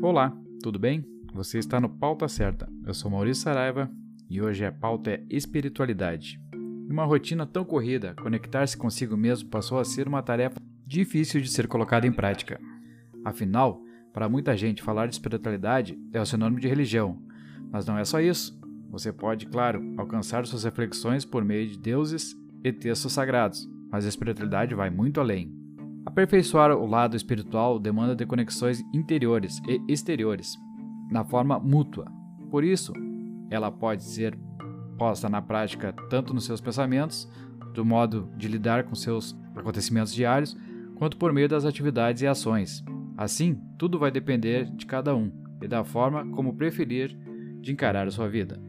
Olá, tudo bem? Você está no Pauta Certa. Eu sou Maurício Saraiva e hoje a pauta é espiritualidade. Em uma rotina tão corrida, conectar-se consigo mesmo passou a ser uma tarefa difícil de ser colocada em prática. Afinal, para muita gente, falar de espiritualidade é o sinônimo de religião, mas não é só isso. Você pode, claro, alcançar suas reflexões por meio de deuses e textos sagrados, mas a espiritualidade vai muito além. Aperfeiçoar o lado espiritual demanda de conexões interiores e exteriores, na forma mútua. Por isso, ela pode ser posta na prática tanto nos seus pensamentos, do modo de lidar com seus acontecimentos diários, quanto por meio das atividades e ações. Assim, tudo vai depender de cada um e da forma como preferir de encarar a sua vida.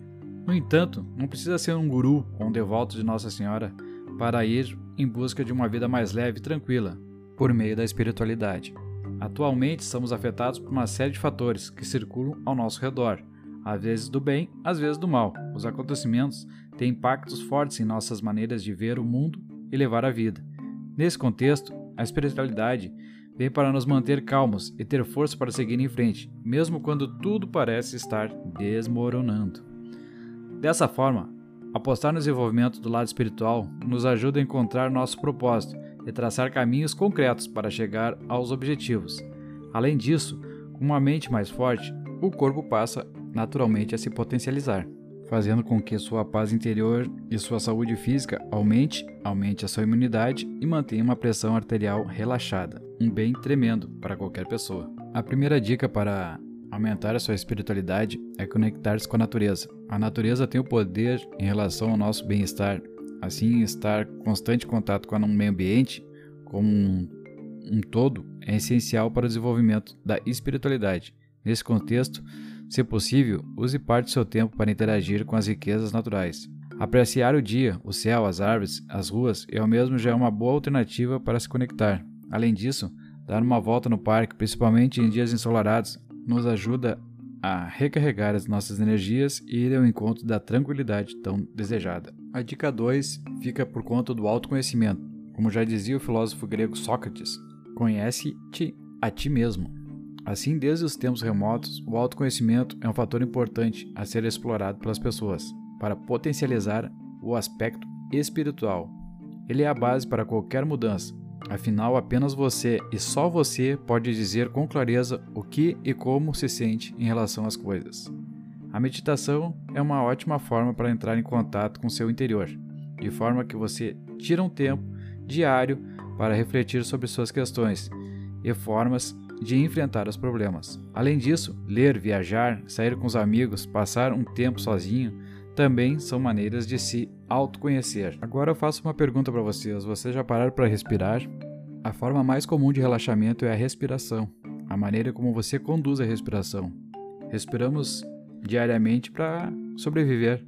No entanto, não precisa ser um guru ou um devoto de Nossa Senhora para ir em busca de uma vida mais leve e tranquila, por meio da espiritualidade. Atualmente, somos afetados por uma série de fatores que circulam ao nosso redor, às vezes do bem, às vezes do mal. Os acontecimentos têm impactos fortes em nossas maneiras de ver o mundo e levar a vida. Nesse contexto, a espiritualidade vem para nos manter calmos e ter força para seguir em frente, mesmo quando tudo parece estar desmoronando. Dessa forma, apostar no desenvolvimento do lado espiritual nos ajuda a encontrar nosso propósito e traçar caminhos concretos para chegar aos objetivos. Além disso, com uma mente mais forte, o corpo passa naturalmente a se potencializar, fazendo com que sua paz interior e sua saúde física aumente, aumente a sua imunidade e mantenha uma pressão arterial relaxada, um bem tremendo para qualquer pessoa. A primeira dica para aumentar a sua espiritualidade é conectar-se com a natureza. A natureza tem o poder em relação ao nosso bem-estar. Assim, estar em constante contato com o meio ambiente, como um, um todo, é essencial para o desenvolvimento da espiritualidade. Nesse contexto, se possível, use parte do seu tempo para interagir com as riquezas naturais. Apreciar o dia, o céu, as árvores, as ruas e ao mesmo já é uma boa alternativa para se conectar. Além disso, dar uma volta no parque, principalmente em dias ensolarados, nos ajuda a recarregar as nossas energias e ir ao encontro da tranquilidade tão desejada. A dica 2 fica por conta do autoconhecimento. Como já dizia o filósofo grego Sócrates, conhece-te a ti mesmo. Assim, desde os tempos remotos, o autoconhecimento é um fator importante a ser explorado pelas pessoas para potencializar o aspecto espiritual. Ele é a base para qualquer mudança. Afinal, apenas você e só você pode dizer com clareza o que e como se sente em relação às coisas. A meditação é uma ótima forma para entrar em contato com seu interior, de forma que você tira um tempo diário para refletir sobre suas questões e formas de enfrentar os problemas. Além disso, ler, viajar, sair com os amigos, passar um tempo sozinho também são maneiras de se autoconhecer. Agora eu faço uma pergunta para vocês: vocês já pararam para respirar? A forma mais comum de relaxamento é a respiração, a maneira como você conduz a respiração. Respiramos diariamente para sobreviver.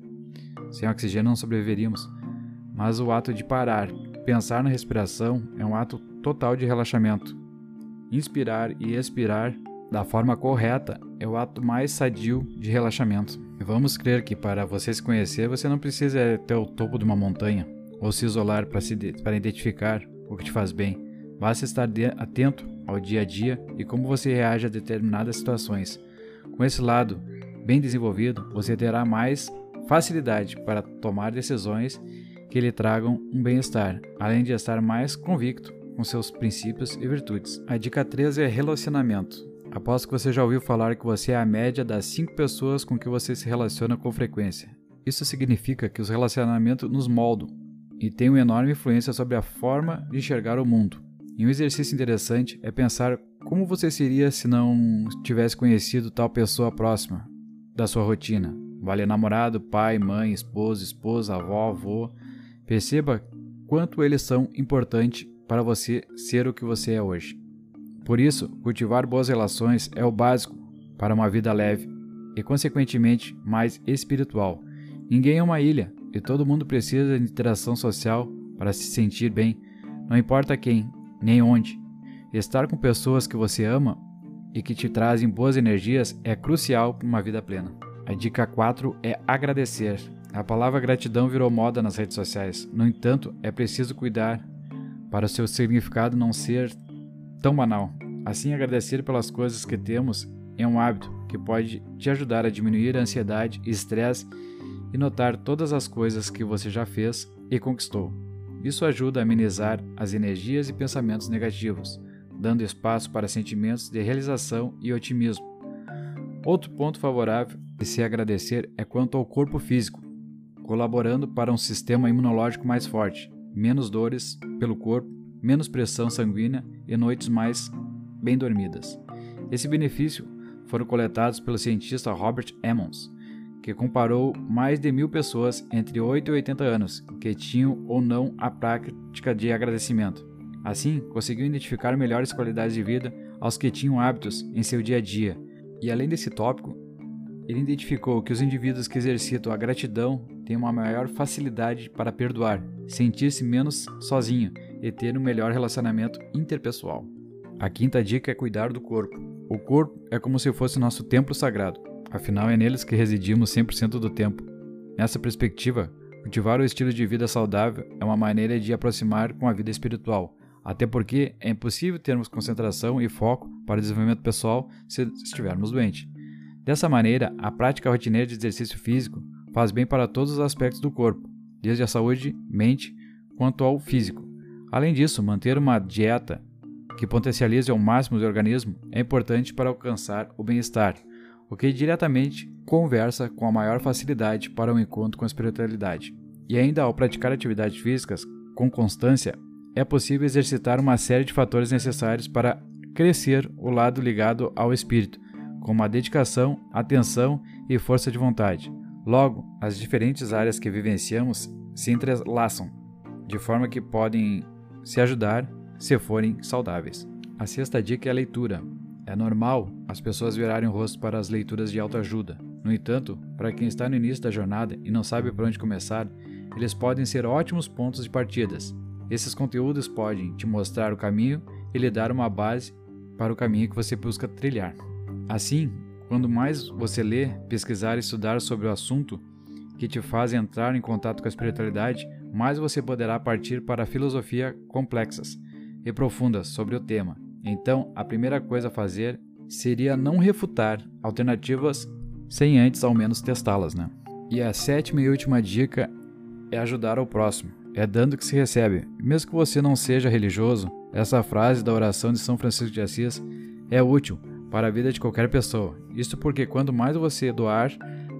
Sem oxigênio não sobreviveríamos. Mas o ato de parar, pensar na respiração, é um ato total de relaxamento. Inspirar e expirar da forma correta é o ato mais sadio de relaxamento. Vamos crer que para você se conhecer, você não precisa ir até o topo de uma montanha ou se isolar para, se para identificar o que te faz bem. Basta estar atento ao dia a dia e como você reage a determinadas situações. Com esse lado bem desenvolvido, você terá mais facilidade para tomar decisões que lhe tragam um bem-estar, além de estar mais convicto com seus princípios e virtudes. A dica 3 é relacionamento. Aposto que você já ouviu falar que você é a média das 5 pessoas com que você se relaciona com frequência. Isso significa que os relacionamentos nos moldam e têm uma enorme influência sobre a forma de enxergar o mundo. E um exercício interessante é pensar como você seria se não tivesse conhecido tal pessoa próxima da sua rotina. Vale namorado, pai, mãe, esposo, esposa, avó, avô. Perceba quanto eles são importantes para você ser o que você é hoje. Por isso, cultivar boas relações é o básico para uma vida leve e, consequentemente, mais espiritual. Ninguém é uma ilha e todo mundo precisa de interação social para se sentir bem, não importa quem, nem onde. Estar com pessoas que você ama e que te trazem boas energias é crucial para uma vida plena. A dica 4 é agradecer. A palavra gratidão virou moda nas redes sociais. No entanto, é preciso cuidar para o seu significado não ser tão banal. Assim, agradecer pelas coisas que temos é um hábito que pode te ajudar a diminuir a ansiedade e estresse e notar todas as coisas que você já fez e conquistou. Isso ajuda a amenizar as energias e pensamentos negativos, dando espaço para sentimentos de realização e otimismo. Outro ponto favorável de se agradecer é quanto ao corpo físico, colaborando para um sistema imunológico mais forte, menos dores pelo corpo, menos pressão sanguínea e noites mais bem dormidas. Esse benefício foram coletados pelo cientista Robert Emmons, que comparou mais de mil pessoas entre 8 e 80 anos que tinham ou não a prática de agradecimento. Assim, conseguiu identificar melhores qualidades de vida aos que tinham hábitos em seu dia a dia. E além desse tópico, ele identificou que os indivíduos que exercitam a gratidão têm uma maior facilidade para perdoar, sentir-se menos sozinho e ter um melhor relacionamento interpessoal. A quinta dica é cuidar do corpo. O corpo é como se fosse nosso templo sagrado. Afinal, é neles que residimos 100% do tempo. Nessa perspectiva, cultivar o estilo de vida saudável é uma maneira de aproximar com a vida espiritual, até porque é impossível termos concentração e foco para o desenvolvimento pessoal se estivermos doentes. Dessa maneira, a prática rotineira de exercício físico faz bem para todos os aspectos do corpo, desde a saúde, mente, quanto ao físico. Além disso, manter uma dieta que potencialize ao máximo o organismo é importante para alcançar o bem-estar o que diretamente conversa com a maior facilidade para o um encontro com a espiritualidade. E ainda ao praticar atividades físicas com constância, é possível exercitar uma série de fatores necessários para crescer o lado ligado ao espírito, como a dedicação, atenção e força de vontade. Logo, as diferentes áreas que vivenciamos se entrelaçam, de forma que podem se ajudar se forem saudáveis. A sexta dica é a leitura. É normal as pessoas virarem o rosto para as leituras de autoajuda. No entanto, para quem está no início da jornada e não sabe por onde começar, eles podem ser ótimos pontos de partidas. Esses conteúdos podem te mostrar o caminho e lhe dar uma base para o caminho que você busca trilhar. Assim, quando mais você lê, pesquisar e estudar sobre o assunto que te faz entrar em contato com a espiritualidade, mais você poderá partir para filosofia complexas e profundas sobre o tema então, a primeira coisa a fazer seria não refutar alternativas sem antes ao menos testá-las, né? E a sétima e última dica é ajudar ao próximo. É dando que se recebe. Mesmo que você não seja religioso, essa frase da oração de São Francisco de Assis é útil para a vida de qualquer pessoa. Isso porque quanto mais você doar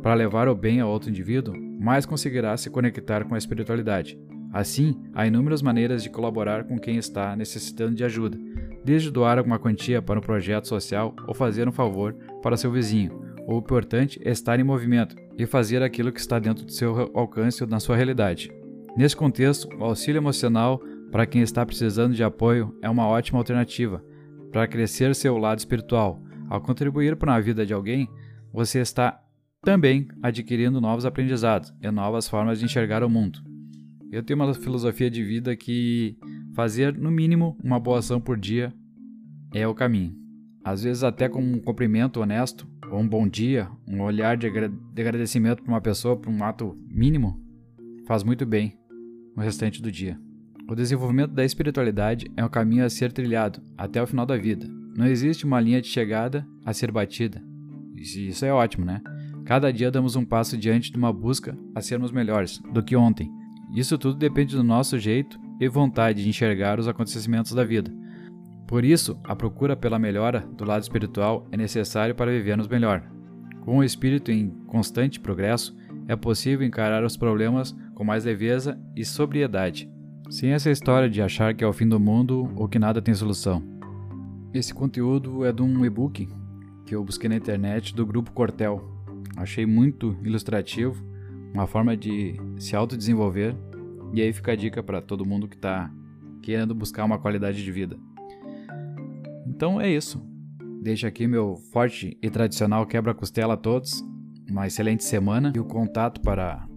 para levar o bem a outro indivíduo, mais conseguirá se conectar com a espiritualidade. Assim, há inúmeras maneiras de colaborar com quem está necessitando de ajuda, desde doar alguma quantia para um projeto social ou fazer um favor para seu vizinho. O importante é estar em movimento e fazer aquilo que está dentro do seu alcance ou na sua realidade. Nesse contexto, o auxílio emocional para quem está precisando de apoio é uma ótima alternativa para crescer seu lado espiritual. Ao contribuir para a vida de alguém, você está também adquirindo novos aprendizados e novas formas de enxergar o mundo. Eu tenho uma filosofia de vida que Fazer, no mínimo, uma boa ação por dia é o caminho. Às vezes, até com um cumprimento honesto, ou um bom dia, um olhar de, agradecimento para uma pessoa por um ato mínimo, faz muito bem no restante do dia. O desenvolvimento da espiritualidade é um caminho a ser trilhado até o final da vida. Não existe uma linha de chegada a ser batida. Isso é ótimo, né? Cada dia damos um passo diante de uma busca a sermos melhores do que ontem. Isso tudo depende do nosso jeito e vontade de enxergar os acontecimentos da vida. Por isso, a procura pela melhora do lado espiritual é necessário para vivermos melhor. Com o espírito em constante progresso, é possível encarar os problemas com mais leveza e sobriedade, sem essa história de achar que é o fim do mundo ou que nada tem solução. Esse conteúdo é de um e-book que eu busquei na internet do grupo Cortel. Achei muito ilustrativo, uma forma de se autodesenvolver e aí fica a dica para todo mundo que está querendo buscar uma qualidade de vida. Então é isso. Deixo aqui meu forte e tradicional quebra-costela a todos. Uma excelente semana e o contato para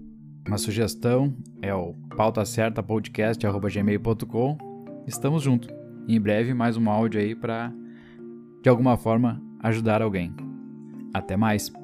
uma sugestão é o pautacertapodcast.gmail.com Estamos juntos. Em breve mais um áudio aí para de alguma forma ajudar alguém. Até mais!